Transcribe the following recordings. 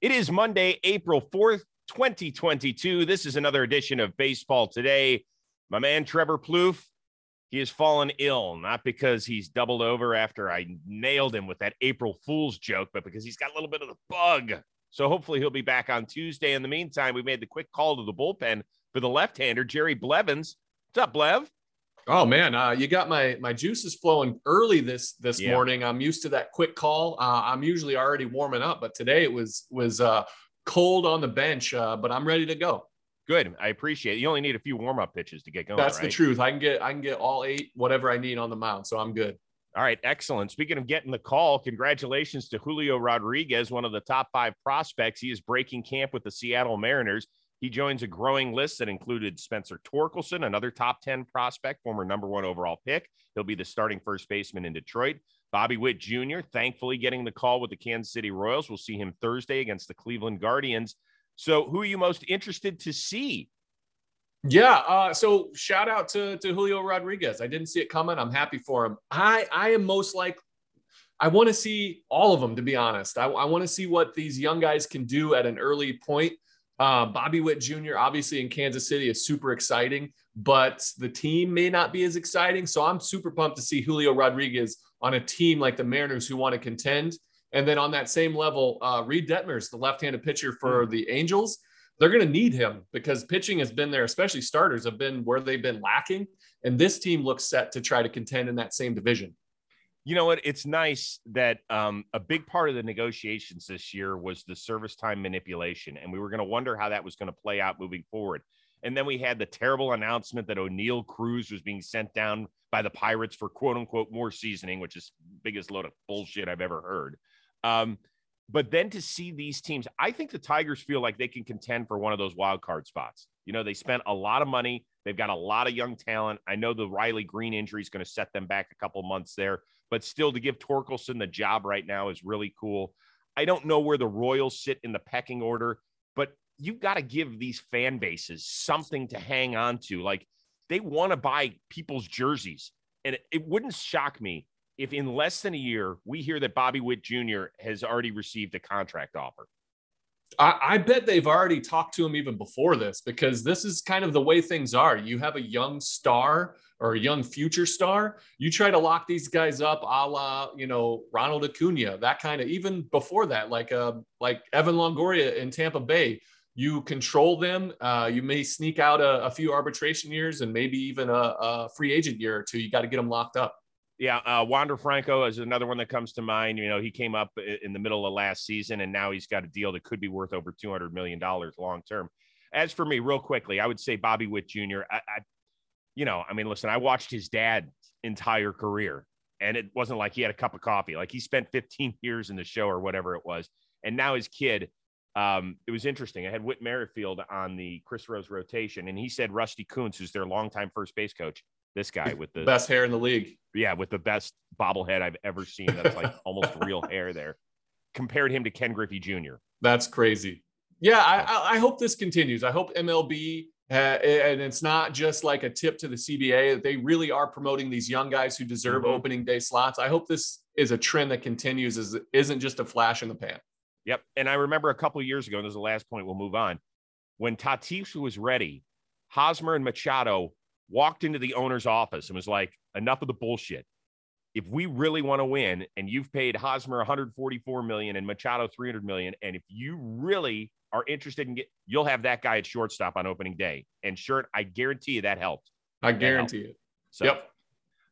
It is Monday, April 4th, 2022. This is another edition of Baseball Today. My man Trevor Plouffe, he has fallen ill, not because he's doubled over after I nailed him with that April Fool's joke, but because he's got a little bit of the bug. So hopefully he'll be back on Tuesday. In the meantime, we made the quick call to the bullpen for the left-hander, Jerry Blevins. What's up, Blev? Oh man, uh, you got my my juices flowing early this this yeah. morning. I'm used to that quick call. Uh, I'm usually already warming up, but today it was was uh, cold on the bench. Uh, but I'm ready to go. Good. I appreciate it. You only need a few warm up pitches to get going. That's right? the truth. I can get I can get all eight, whatever I need on the mound. So I'm good. All right, excellent. Speaking of getting the call, congratulations to Julio Rodriguez, one of the top five prospects. He is breaking camp with the Seattle Mariners. He joins a growing list that included Spencer Torkelson, another top 10 prospect, former number one overall pick. He'll be the starting first baseman in Detroit. Bobby Witt Jr., thankfully getting the call with the Kansas City Royals. We'll see him Thursday against the Cleveland Guardians. So, who are you most interested to see? Yeah. Uh, so, shout out to, to Julio Rodriguez. I didn't see it coming. I'm happy for him. I, I am most like, I want to see all of them, to be honest. I, I want to see what these young guys can do at an early point. Uh, Bobby Witt Jr., obviously in Kansas City, is super exciting, but the team may not be as exciting. So I'm super pumped to see Julio Rodriguez on a team like the Mariners who want to contend. And then on that same level, uh, Reid Detmers, the left-handed pitcher for mm. the Angels, they're going to need him because pitching has been there, especially starters have been where they've been lacking. And this team looks set to try to contend in that same division you know what? It's nice that um, a big part of the negotiations this year was the service time manipulation, and we were going to wonder how that was going to play out moving forward. And then we had the terrible announcement that Oneil Cruz was being sent down by the Pirates for quote unquote more seasoning, which is biggest load of bullshit I've ever heard. Um, but then to see these teams, I think the Tigers feel like they can contend for one of those wild card spots. You know, they spent a lot of money. They've got a lot of young talent. I know the Riley Greene injury is going to set them back a couple months there but still to give Torkelson the job right now is really cool. I don't know where the Royals sit in the pecking order, but you've got to give these fan bases something to hang on to. Like they want to buy people's jerseys. And it, it, wouldn't shock me if in less than a year we hear that Bobby Witt Jr. has already received a contract offer. I, I, bet they've already talked to him even before this because this is kind of the way things are. You have a young star or a young future star, you try to lock these guys up a la, you know, Ronald Acuna, that kind of even before that, like uh like Evan Longoria in Tampa Bay. You control them. Uh, you may sneak out a, a, few arbitration years and maybe even a, a free agent year or two. You got to get them locked up. Yeah, uh, Wander Franco is another one that comes to mind. You know, he came up in the middle of last season, and now he's got a deal that could be worth over two hundred million dollars long term. As for me, real quickly, I would say Bobby Witt Jr. I, I, you know, I mean, listen, I watched his dad entire career, and it wasn't like he had a cup of coffee. Like he spent 15 years in the show or whatever it was, and now his kid. Um, it was interesting. I had Whit Merrifield on the Chris Rose rotation, and he said Rusty Kuntz, who's their longtime first base coach, this guy with the best hair in the league. Yeah, with the best bobblehead I've ever seen. That's like almost real hair there. Compared him to Ken Griffey Jr. That's crazy. Yeah, I, I hope this continues. I hope MLB uh, and it's not just like a tip to the CBA. That they really are promoting these young guys who deserve mm-hmm. opening day slots. I hope this is a trend that continues. Is isn't just a flash in the pan. Yep. And I remember a couple years ago, and this is the last point. We'll move on. When Tatis was ready, Hosmer and Machado walked into the owner's office and was like, enough of the bullshit. If we really want to win, and you've paid Hosmer 144 million and Machado 300 million, and if you really are interested in get, you'll have that guy at shortstop on opening day. And sure, I guarantee you that helped. I guarantee helped. it. So, yep.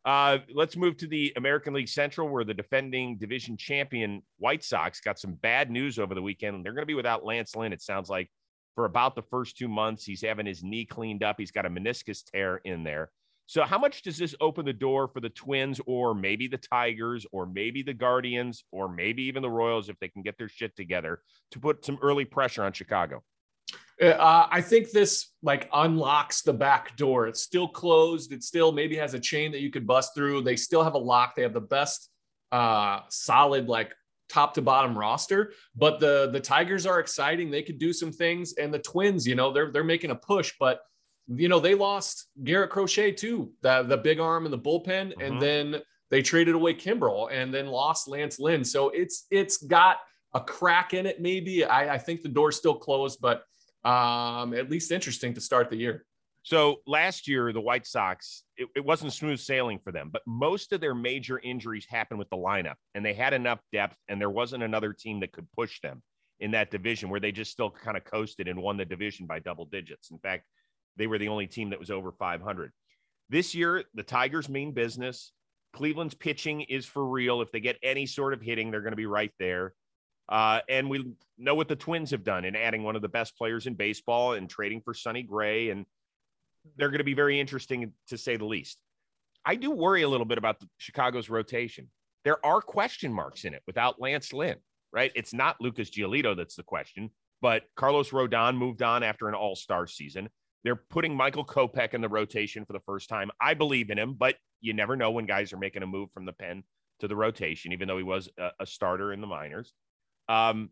Uh, let's move to the American League Central, where the defending division champion White Sox got some bad news over the weekend. They're going to be without Lance Lynn, it sounds like, for about the first two months. He's having his knee cleaned up. He's got a meniscus tear in there. So, how much does this open the door for the Twins, or maybe the Tigers, or maybe the Guardians, or maybe even the Royals, if they can get their shit together to put some early pressure on Chicago? Uh, I think this like unlocks the back door. It's still closed. It still maybe has a chain that you could bust through. They still have a lock. They have the best uh, solid like top to bottom roster. But the the Tigers are exciting. They could do some things, and the Twins, you know, they're they're making a push. But you know, they lost Garrett Crochet too, the the big arm in the bullpen, mm-hmm. and then they traded away Kimbrel, and then lost Lance Lynn. So it's it's got a crack in it, maybe. I, I think the door's still closed, but um, at least interesting to start the year. So last year, the White Sox, it, it, wasn't smooth sailing for them, but most of their major injuries happened with the lineup, and they had enough depth, and there wasn't another team that could push them in that division where they just still kind of coasted and won the division by double digits. In fact, they were the only team that was over 500. This year, the Tigers mean business. Cleveland's pitching is for real. If they get any sort of hitting, they're going to be right there. Uh, and we know what the Twins have done in adding one of the best players in baseball and trading for Sonny Gray. And they're going to be very interesting to say the least. I do worry a little bit about Chicago's rotation. There are question marks in it without Lance Lynn, right? It's not Lucas Giolito that's the question, but Carlos Rodon moved on after an all star season. They're putting Michael Kopech in the rotation for the first time. I believe in him, but you never know when guys are making a move from the pen to the rotation, even though he was a, a starter in the minors. Um,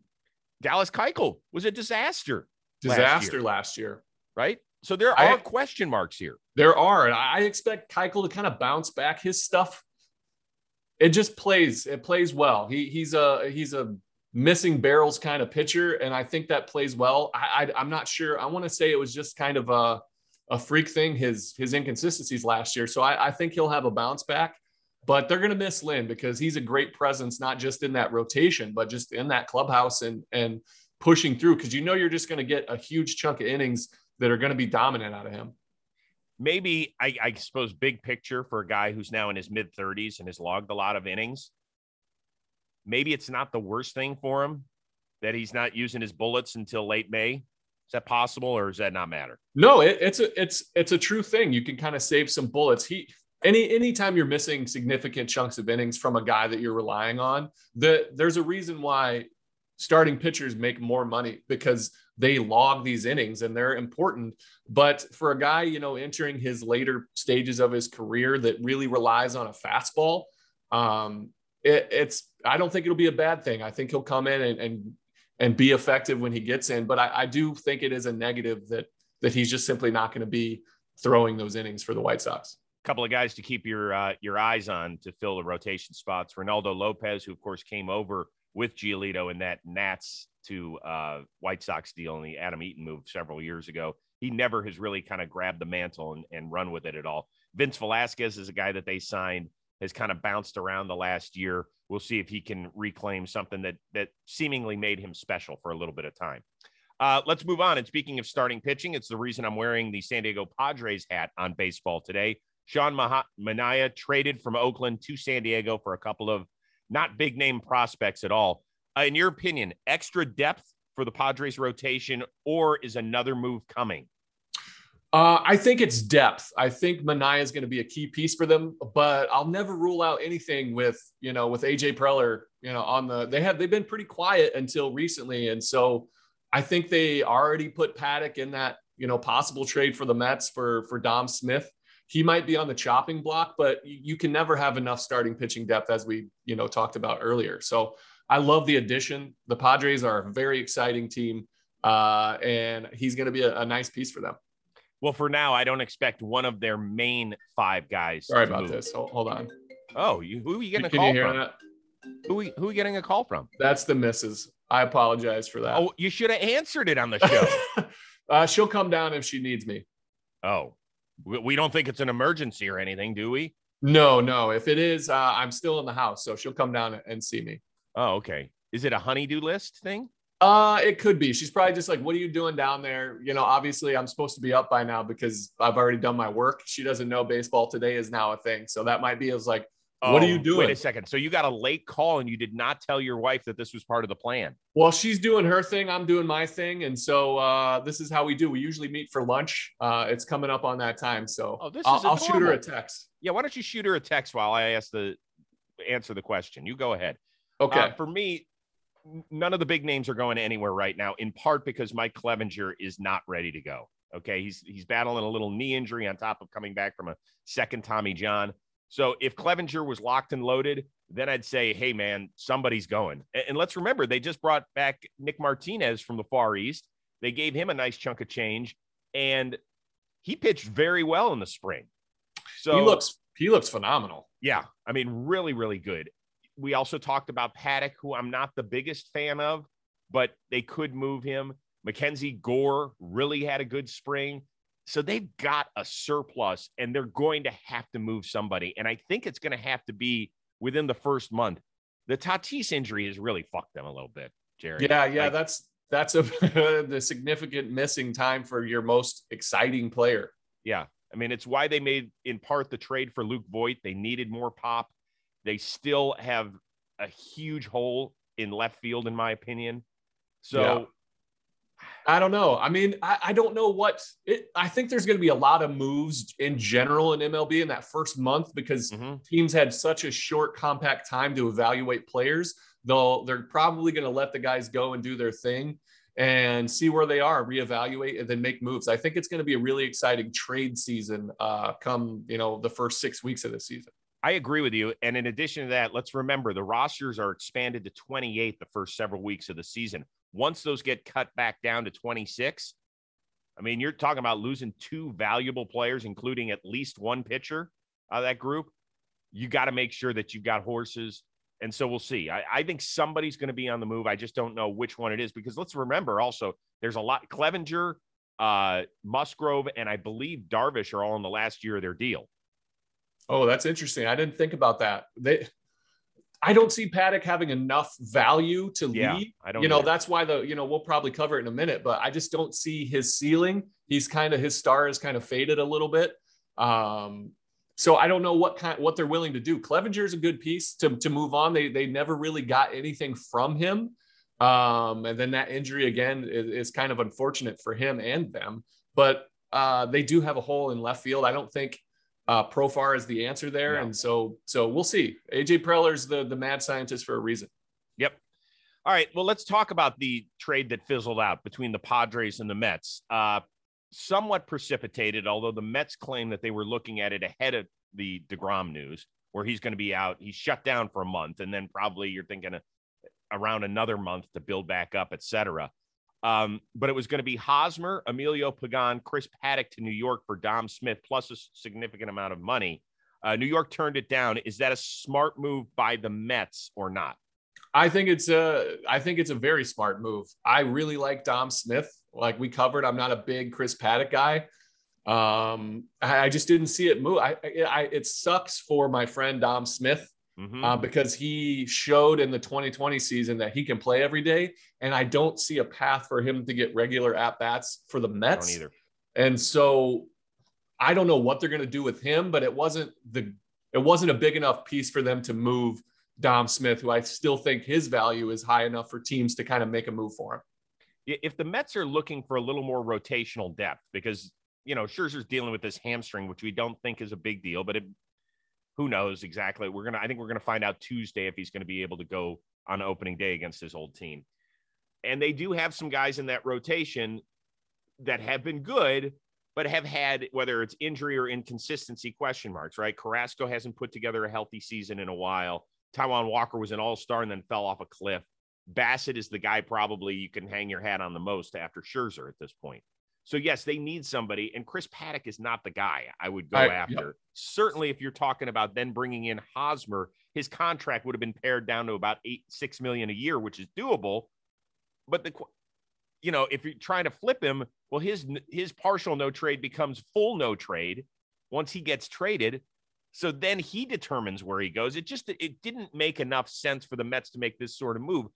Dallas Keuchel was a disaster. Disaster last year, last year. right? So there are I, question marks here. There are, and I expect Keuchel to kind of bounce back his stuff. It just plays. It plays well. He he's a he's a missing barrels kind of pitcher, and I think that plays well. I, I am not sure. I want to say it was just kind of a a freak thing. His his inconsistencies last year, so I, I think he'll have a bounce back. But they're going to miss Lynn because he's a great presence, not just in that rotation, but just in that clubhouse and and pushing through. Because you know you're just going to get a huge chunk of innings that are going to be dominant out of him. Maybe I, I suppose big picture for a guy who's now in his mid 30s and has logged a lot of innings. Maybe it's not the worst thing for him that he's not using his bullets until late May. Is that possible, or does that not matter? No, it, it's a it's it's a true thing. You can kind of save some bullets. He any anytime you're missing significant chunks of innings from a guy that you're relying on, that there's a reason why starting pitchers make more money because they log these innings and they're important. But for a guy, you know, entering his later stages of his career that really relies on a fastball, um, it, it's I don't think it'll be a bad thing. I think he'll come in and and, and be effective when he gets in. But I, I do think it is a negative that that he's just simply not going to be throwing those innings for the White Sox couple of guys to keep your uh, your eyes on to fill the rotation spots. Reynaldo Lopez, who of course came over with Giolito in that Nats to uh, White Sox deal and the Adam Eaton move several years ago. He never has really kind of grabbed the mantle and, and run with it at all. Vince Velasquez is a guy that they signed, has kind of bounced around the last year. We'll see if he can reclaim something that that seemingly made him special for a little bit of time. Uh, let's move on. And speaking of starting pitching, it's the reason I'm wearing the San Diego Padres hat on baseball today. Sean Manaea traded from Oakland to San Diego for a couple of not big name prospects at all. Uh, in your opinion, extra depth for the Padres rotation, or is another move coming? Uh, I think it's depth. I think Manaea is going to be a key piece for them, but I'll never rule out anything with you know with AJ Preller. You know, on the they have they've been pretty quiet until recently, and so I think they already put Paddack in that you know possible trade for the Mets for for Dom Smith he might be on the chopping block, but you can never have enough starting pitching depth as we, you know, talked about earlier. So I love the addition. The Padres are a very exciting team, uh, and he's going to be a, a, nice piece for them. Well, for now, I don't expect one of their main five guys. Sorry about move. this. Hold, hold, on. Oh, you, who are you getting a call from? That? Who, who are you getting a call from? That's the missus. I apologize for that. Oh, you should have answered it on the show. uh, she'll come down if she needs me. Oh, we don't think it's an emergency or anything, do we? No, no. If it is, uh, I'm still in the house, so she'll come down and see me. Oh, okay. Is it a honeydew list thing? Uh, it could be. She's probably just like, "What are you doing down there?" You know, obviously, I'm supposed to be up by now because I've already done my work. She doesn't know baseball today is now a thing, so that might be as like, Oh, what are you oh, doing? Wait a second. So you got a late call and you did not tell your wife that this was part of the plan. Well, she's doing her thing. I'm doing my thing. And so uh, this is how we do. We usually meet for lunch. Uh, it's coming up on that time. So oh, this I'll, I'll shoot her a text. Yeah. Why don't you shoot her a text while I ask the answer the question? You go ahead. Okay. Uh, for me, none of the big names are going anywhere right now, in part because Mike Clevinger is not ready to go. Okay. He's, he's battling a little knee injury on top of coming back from a second Tommy John. So if Clevinger was locked and loaded, then I'd say, hey, man, somebody's going. And, let's remember, they just brought back Nick Martinez from the Far East. They gave him a nice chunk of change, and he pitched very well in the spring. So he looks he looks phenomenal. Yeah, I mean, really, really good. we also talked about Paddack, who I'm not the biggest fan of, but they could move him. Mackenzie Gore really had a good spring. So they've got a surplus and they're going to have to move somebody. And I think it's going to have to be within the first month. The Tatis injury has really fucked them a little bit, Jerry. Yeah, yeah, like, that's that's a the significant missing time for your most exciting player. Yeah. I mean, it's why they made in part the trade for Luke Voit. They needed more pop. They still have a huge hole in left field, in my opinion. So yeah. I don't know. I mean, I, I don't know what it, I think there's going to be a lot of moves in general in MLB in that first month because mm-hmm. teams had such a short, compact time to evaluate players. They'll they're probably going to let the guys go and do their thing and see where they are, reevaluate, and then make moves. I think it's going to be a really exciting trade season uh, come you know the first six weeks of the season. I agree with you. And in addition to that, let's remember the rosters are expanded to 28 the first several weeks of the season. Once those get cut back down to 26, I mean, you're talking about losing two valuable players, including at least one pitcher of that group. You got to make sure that you've got horses. And so we'll see. I, I think somebody's going to be on the move. I just don't know which one it is because let's remember also there's a lot. Clevinger, uh, Musgrove, and I believe Darvish are all in the last year of their deal. Oh, that's interesting. I didn't think about that. They I don't see Paddack having enough value to yeah, lead. I don't. You know, either. that's why the you know we'll probably cover it in a minute, but I just don't see his ceiling. He's kind of his star is kind of faded a little bit. Um, so I don't know what kind what they're willing to do. Clevinger is a good piece to to move on. They they never really got anything from him. Um, and then that injury again is, is kind of unfortunate for him and them. But uh, they do have a hole in left field. I don't think uh, Profar is the answer there, yeah. and so so we'll see. AJ Preller's the the mad scientist for a reason. Yep. All right. Well, let's talk about the trade that fizzled out between the Padres and the Mets. Uh, somewhat precipitated, although the Mets claim that they were looking at it ahead of the Degrom news, where he's going to be out. He's shut down for a month, and then probably you're thinking around another month to build back up, et cetera. Um, but it was going to be Hosmer, Emilio Pagan, Chris Paddack to New York for Dom Smith, plus a significant amount of money. Uh, New York turned it down. Is that a smart move by the Mets or not? I think it's a I think it's a very smart move. I really like Dom Smith. Like we covered, I'm not a big Chris Paddack guy. Um, I, I just didn't see it move. I, I, it sucks for my friend Dom Smith mm-hmm. uh, because he showed in the 2020 season that he can play every day. And I don't see a path for him to get regular at bats for the Mets. either. And so I don't know what they're going to do with him, but it wasn't the it wasn't a big enough piece for them to move Dom Smith, who I still think his value is high enough for teams to kind of make a move for him. If the Mets are looking for a little more rotational depth, because you know Scherzer's dealing with this hamstring, which we don't think is a big deal, but it who knows exactly? We're gonna. I think we're gonna find out Tuesday if he's going to be able to go on opening day against his old team. And they do have some guys in that rotation that have been good, but have had whether it's injury or inconsistency question marks. Right? Carrasco hasn't put together a healthy season in a while. Taijuan Walker was an all star and then fell off a cliff. Bassitt is the guy probably you can hang your hat on the most after Scherzer at this point. So yes, they need somebody, and Chris Paddack is not the guy I would go I, after. Certainly, if you're talking about then bringing in Hosmer, his contract would have been pared down to about eight six million a year, which is doable. But the, you know, if you're trying to flip him, well, his his partial no trade becomes full no trade once he gets traded. So then he determines where he goes. It just it didn't make enough sense for the Mets to make this sort of move.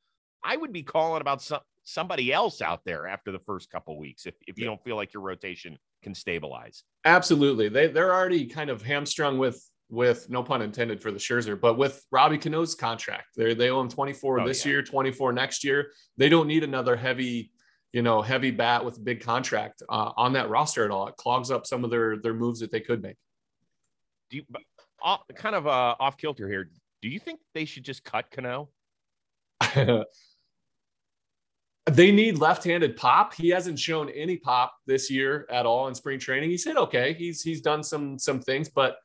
I would be calling about some, somebody else out there after the first couple weeks if, if you don't feel like your rotation can stabilize. Absolutely. They they're already kind of hamstrung with with no pun intended for the Scherzer, but with Robbie Cano's contract. They they own 24 oh, this yeah. year, 24 next year. They don't need another heavy, you know, heavy bat with a big contract uh, on that roster at all. It clogs up some of their their moves that they could make. Do you uh, kind of uh, off kilter here? Do you think they should just cut Cano? They need left-handed pop. He hasn't shown any pop this year at all in spring training. He said, okay, he's he's done some some things, but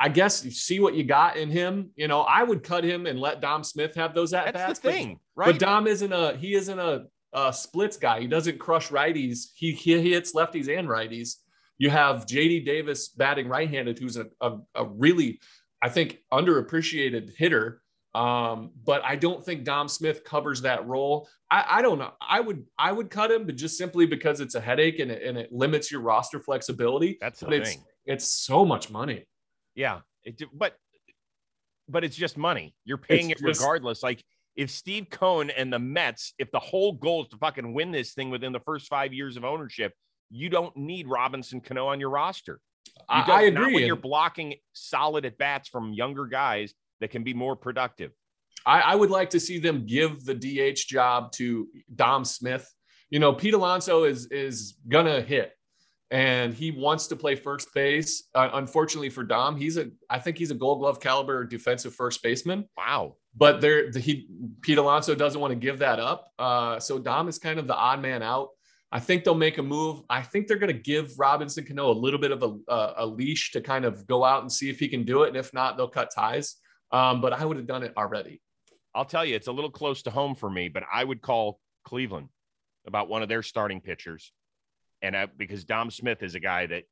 I guess you see what you got in him. You know, I would cut him and let Dom Smith have those at bats. That's the thing, but, right? But Dom isn't a he isn't a, a splits guy. He doesn't crush righties. He, he hits lefties and righties. You have JD Davis batting right-handed, who's a, a, a really I think underappreciated hitter. Um, but I don't think Dom Smith covers that role. I, I, don't know. I would I would cut him, but just simply because it's a headache and it, and it limits your roster flexibility. That's the but it's, thing. It's so much money. Yeah, it, but but it's just money. You're paying It's it just- regardless. Like if Steve Cohen and the Mets, if the whole goal is to fucking win this thing within the first five years of ownership, you don't need Robinson Cano on your roster. I, I Not agree. when you're blocking solid at bats from younger guys that can be more productive. I, I would like to see them give the DH job to Dom Smith. You know, Pete Alonso is is gonna hit, and he wants to play first base. Uh, unfortunately for Dom, he's a I think he's a Gold Glove caliber defensive first baseman. Wow. but there the, he Pete Alonso doesn't want to give that up. Uh, so Dom is kind of the odd man out. I think they'll make a move. I think they're going to give Robinson Cano a little bit of a, a, a leash to kind of go out and see if he can do it, and if not, they'll cut ties. Um, but I would have done it already. I'll tell you, it's a little close to home for me, but I would call Cleveland about one of their starting pitchers. And I, because Dom Smith is a guy that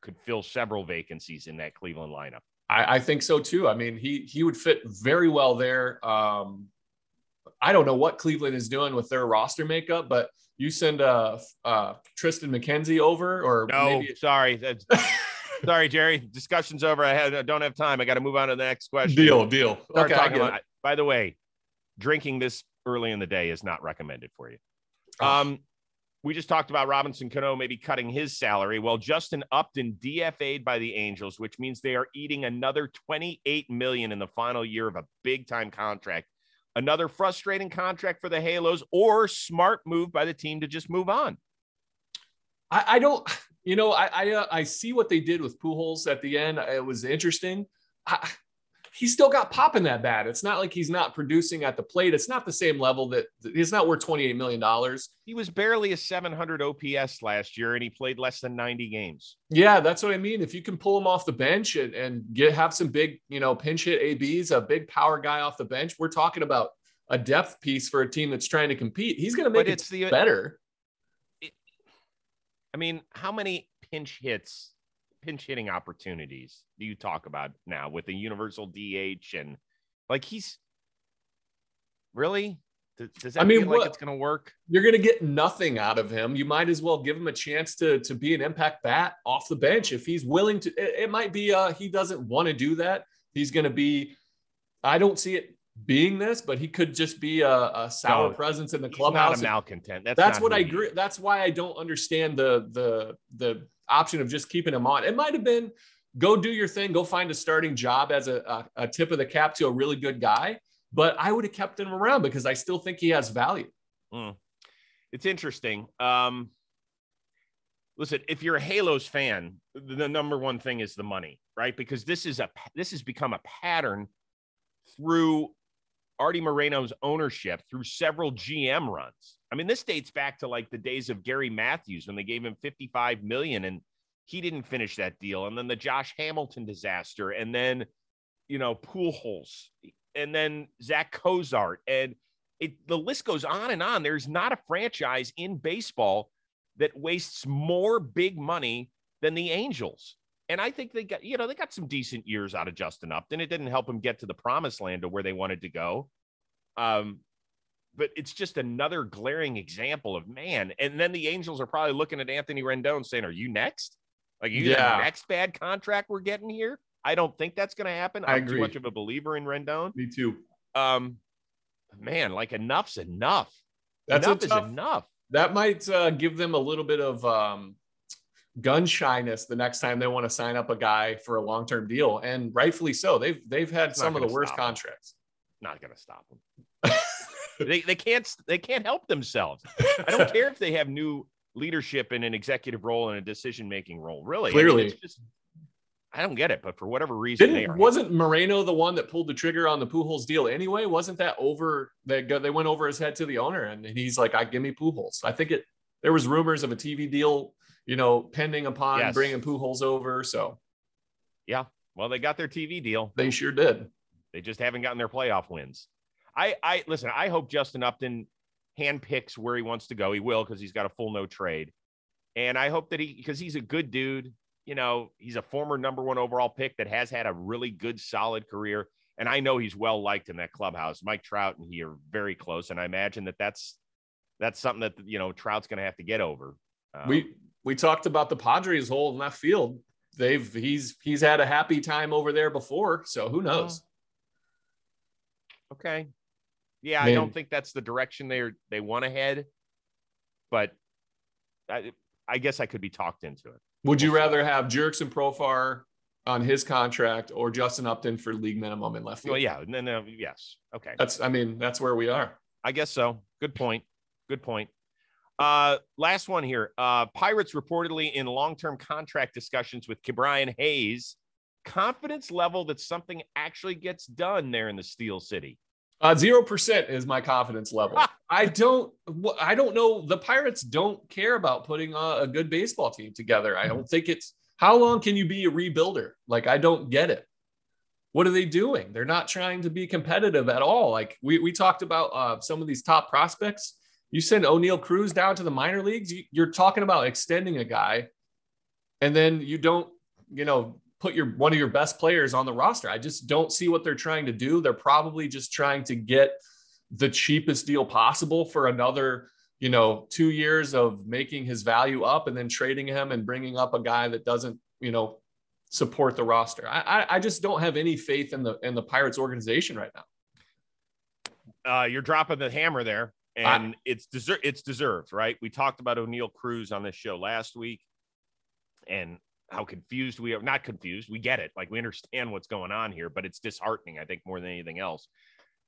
could fill several vacancies in that Cleveland lineup. I, I think so too. I mean, he he would fit very well there. Um, I don't know what Cleveland is doing with their roster makeup, but you send uh, uh, Triston McKenzie over, or No, maybe sorry. That's, sorry, Jerry. Discussion's over. I, had, I don't have time. I got to move on to the next question. deal, deal. Start Okay, talking about, by the way, drinking this early in the day is not recommended for you. Oh. Um, we just talked about Robinson Cano maybe cutting his salary. Well, Justin Upton DFA'd by the Angels, which means they are eating another 28 million in the final year of a big time contract. Another frustrating contract for the Halos, or smart move by the team to just move on. I, I don't, you know, I I, uh, I see what they did with Pujols at the end. It was interesting. I, he's still got pop in that bat. It's not like he's not producing at the plate. It's not the same level that he's not worth twenty eight million dollars. He was barely a 700 OPS last year, and he played less than 90 games. Yeah, that's what I mean. If you can pull him off the bench and, and get have some big, you know, pinch hit ABs, a big power guy off the bench, we're talking about a depth piece for a team that's trying to compete. He's going to make But it the better. I mean, how many pinch hits, pinch hitting opportunities do you talk about now with the universal DH and like he's really? Does, does that I mean, feel like what- it's going to work? You're going to get nothing out of him. You might as well give him a chance to to be an impact bat off the bench if he's willing to. It, it might be uh he doesn't want to do that. He's going to be. I don't see it being this, but he could just be a, a sour No, presence in the He's clubhouse. not a malcontent. That's that's what I agree. That's why I don't understand the the the option of just keeping him on. It might have been go do your thing, go find a starting job as a, a, a tip of the cap to a really good guy. But I would have kept him around because I still think he has value. It's interesting. Um, listen, if you're a Halos fan, the the number one thing is the money, right? Because this is a this has become a pattern through Artie Moreno's ownership through several GM runs. I mean, this dates back to like the days of Gary Matthews when they gave him 55 million and he didn't finish that deal. And then the Josh Hamilton disaster, and then you know, Pujols, and then Zack Cozart, and it the list goes on and on. There's not a franchise in baseball that wastes more big money than the Angels. And I think they got, you know, they got some decent years out of Justin Upton. It didn't help him get to the promised land of where they wanted to go. Um, but it's just another glaring example of man. And then the Angels are probably looking at Anthony Rendon saying, Are you next? Like, you Yeah. the next bad contract we're getting here? I don't think that's going to happen. I'm too much of a believer in Rendon. Me too. Um, man, like enough's enough. That's enough tough, is enough. that might uh, give them a little bit of um, gun shyness the next time they want to sign up a guy for a long term deal, and rightfully so. They've they've had It's some of the worst contracts. Not going to stop them. they, they can't they can't help themselves. I don't care if they have new leadership in an executive role and a decision making role. Really, I mean, Clearly. it's just I don't get it. But for whatever reason, they Didn't are wasn't Moreno the one that pulled the trigger on the Pujols deal anyway? Wasn't that over? They go, they went over his head to the owner, and he's like, "I give me Pujols." I think it. There was rumors of a TV deal, you know, pending upon Yes. bringing Pujols over, so yeah, well, they got their TV deal. they sure did. They just haven't gotten their playoff wins. I, I listen. I hope Justin Upton handpicks where he wants to go. He will because he's got a full no trade, and I hope that he because he's a good dude. you know, he's a former number one overall pick that has had a really good, solid career. And I know he's well liked in that clubhouse. Mike Trout and he are very close. And I imagine that that's, that's something that, you know, Trout's going to have to get over. Um, we, we talked about the Padres hole in left field. They've, he's, he's had a happy time over there before. So who knows? Okay. Yeah. Man. I don't think that's the direction they're, they want to head, but I, I guess I could be talked into it. Would you rather have Jurickson Profar on his contract or Justin Upton for league minimum in left field? Well, yeah, then uh, yes, okay. That's I mean that's where we are. I guess so. Good point. Good point. Uh, last one here. Uh, Pirates reportedly in long-term contract discussions with Ke'Bryan Hayes. Confidence level that something actually gets done there in the Steel City. Uh, zero percent is my confidence level. I don't. I don't know. The Pirates don't care about putting a, a good baseball team together. I don't think it's. How long can you be a rebuilder? Like I don't get it. What are they doing? They're not trying to be competitive at all. Like we we talked about uh, some of these top prospects. You send Oneil Cruz down to the minor leagues. You, you're talking about extending a guy, and then you don't. You know, put your one of your best players on the roster. I just don't see what they're trying to do. They're probably just trying to get the cheapest deal possible for another, you know, 2 years of making his value up and then trading him and bringing up a guy that doesn't, you know, support the roster. I I, I just don't have any faith in the in the Pirates organization right now. Uh, you're dropping the hammer there, and I, it's deser- it's deserved, right? We talked about Oneil Cruz on this show last week, and how confused we are. Not confused. We get it. Like we understand what's going on here, but it's disheartening, I think, more than anything else.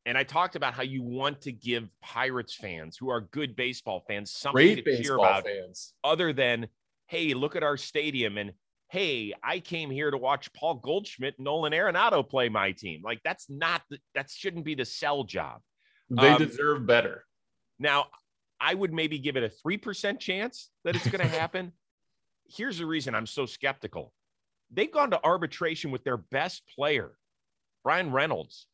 And I talked about how you want to give Pirates fans who are good baseball fans something Great to cheer about fans. other than, hey, look at our stadium and hey, I came here to watch Paul Goldschmidt and Nolan Arenado play my team. Like that's not the, that shouldn't be the sell job. They um, deserve better. Now, I would maybe give it a 3% chance that it's going to happen here's the reason I'm so skeptical. They've gone to arbitration with their best player, Bryan Reynolds.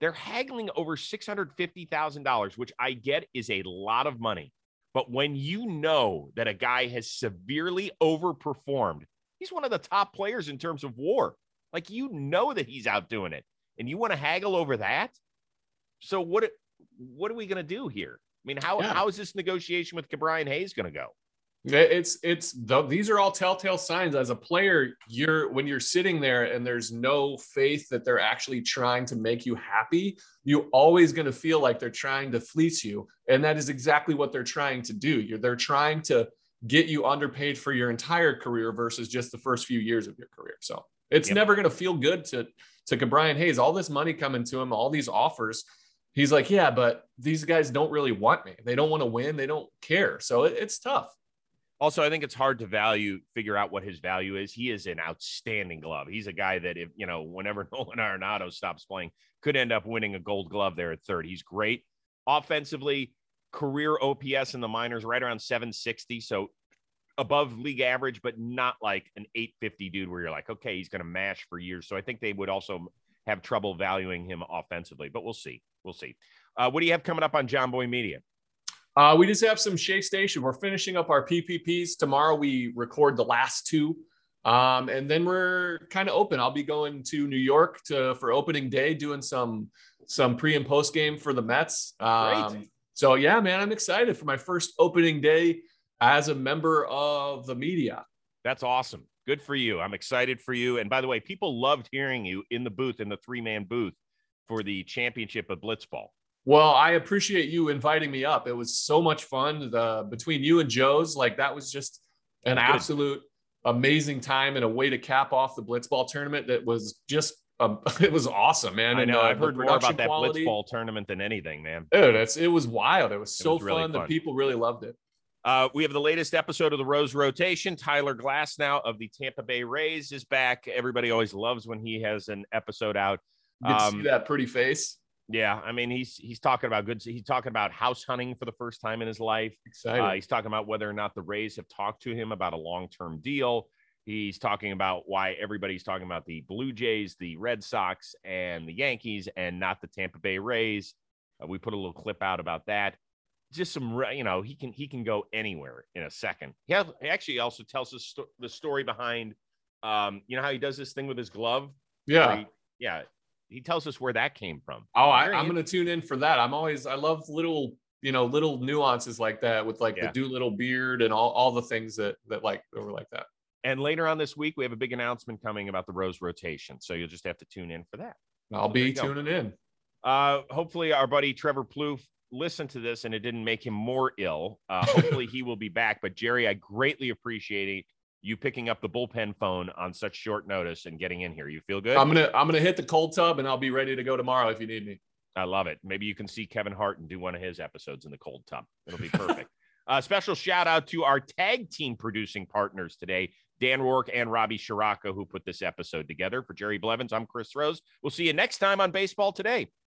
They're haggling over $650,000, which I get is a lot of money. But when you know that a guy has severely overperformed, he's one of the top players in terms of war. Like you know that he's out doing it, and you want to haggle over that. So what? What are we going to do here? I mean, how yeah. how is this negotiation with Ke'Bryan Hayes going to go? It's it's the, these are all telltale signs as a player. You're when you're sitting there and there's no faith that they're actually trying to make you happy. You're always going to feel like they're trying to fleece you, and that is exactly what they're trying to do. You're they're trying to get you underpaid for your entire career versus just the first few years of your career. So it's yep. never going to feel good to to Brian Hayes. All this money coming to him, all these offers. He's like, yeah, but these guys don't really want me. They don't want to win. They don't care. So it, it's tough. Also, I think it's hard to value, figure out what his value is. He is an outstanding glove. He's a guy that, if you know, whenever Nolan Arenado stops playing, could end up winning a gold glove there at third. He's great offensively. Career OPS in the minors right around 760, so above league average, but not like an 850 dude where you're like, okay, he's going to mash for years. So I think they would also have trouble valuing him offensively, but we'll see. We'll see. Uh, what do you have coming up on Jomboy Media? Uh, we just have some Shea Station. We're finishing up our PPPs. Tomorrow we record the last two. Um, and then we're kind of open. I'll be going to New York to for opening day, doing some some pre and post game for the Mets. Um, Great. So yeah, man, I'm excited for my first opening day as a member of the media. That's awesome. Good for you. I'm excited for you. And by the way, people loved hearing you in the booth in the three man booth for the championship of Blitzball. Well, I appreciate you inviting me up. It was so much fun. The between you and Joe's, like that was just an absolute amazing time and a way to cap off the blitzball tournament. That was just um, it was awesome, man. I know. And, uh, I've heard more about that quality. blitzball tournament than anything, man. Dude, it's it was wild. It was so it was really fun. fun. The people really loved it. Uh, we have the latest episode of the Rose Rotation. Tyler Glasnow of the Tampa Bay Rays is back. Everybody always loves when he has an episode out. You um, see that pretty face. Yeah, I mean he's he's talking about good. He's talking about house hunting for the first time in his life. Exciting. Uh, he's talking about whether or not the Rays have talked to him about a long term deal. He's talking about why everybody's talking about the Blue Jays, the Red Sox, and the Yankees, and not the Tampa Bay Rays. Uh, we put a little clip out about that. Just some, you know, he can he can go anywhere in a second. He, he actually also tells us sto- the story behind Um, you know how he does this thing with his glove? Yeah. He, yeah. He tells us where that came from. Oh, I, I'm gonna tune in for that. I'm always I love little you know little nuances like that with like Yeah. the Doolittle beard and all all the things that that like that were like that. And later on this week, we have a big announcement coming about the Rose rotation. So you'll just have to tune in for that. I'll There be you go. tuning in. Uh, hopefully, our buddy Trevor Plouffe listened to this and it didn't make him more ill. Uh, hopefully, he will be back. But Jerry, I greatly appreciate you picking up the bullpen phone on such short notice and getting in here. You feel good? I'm gonna I'm gonna hit the cold tub and I'll be ready to go tomorrow if you need me. I love it. Maybe you can see Kevin Hart and do one of his episodes in the cold tub. It'll be perfect. uh, special shout out to our tag team producing partners today, Dan Rourke and Robbie Shiraka, who put this episode together. For Jerry Blevins, I'm Chris Rose. We'll see you next time on Baseball Today.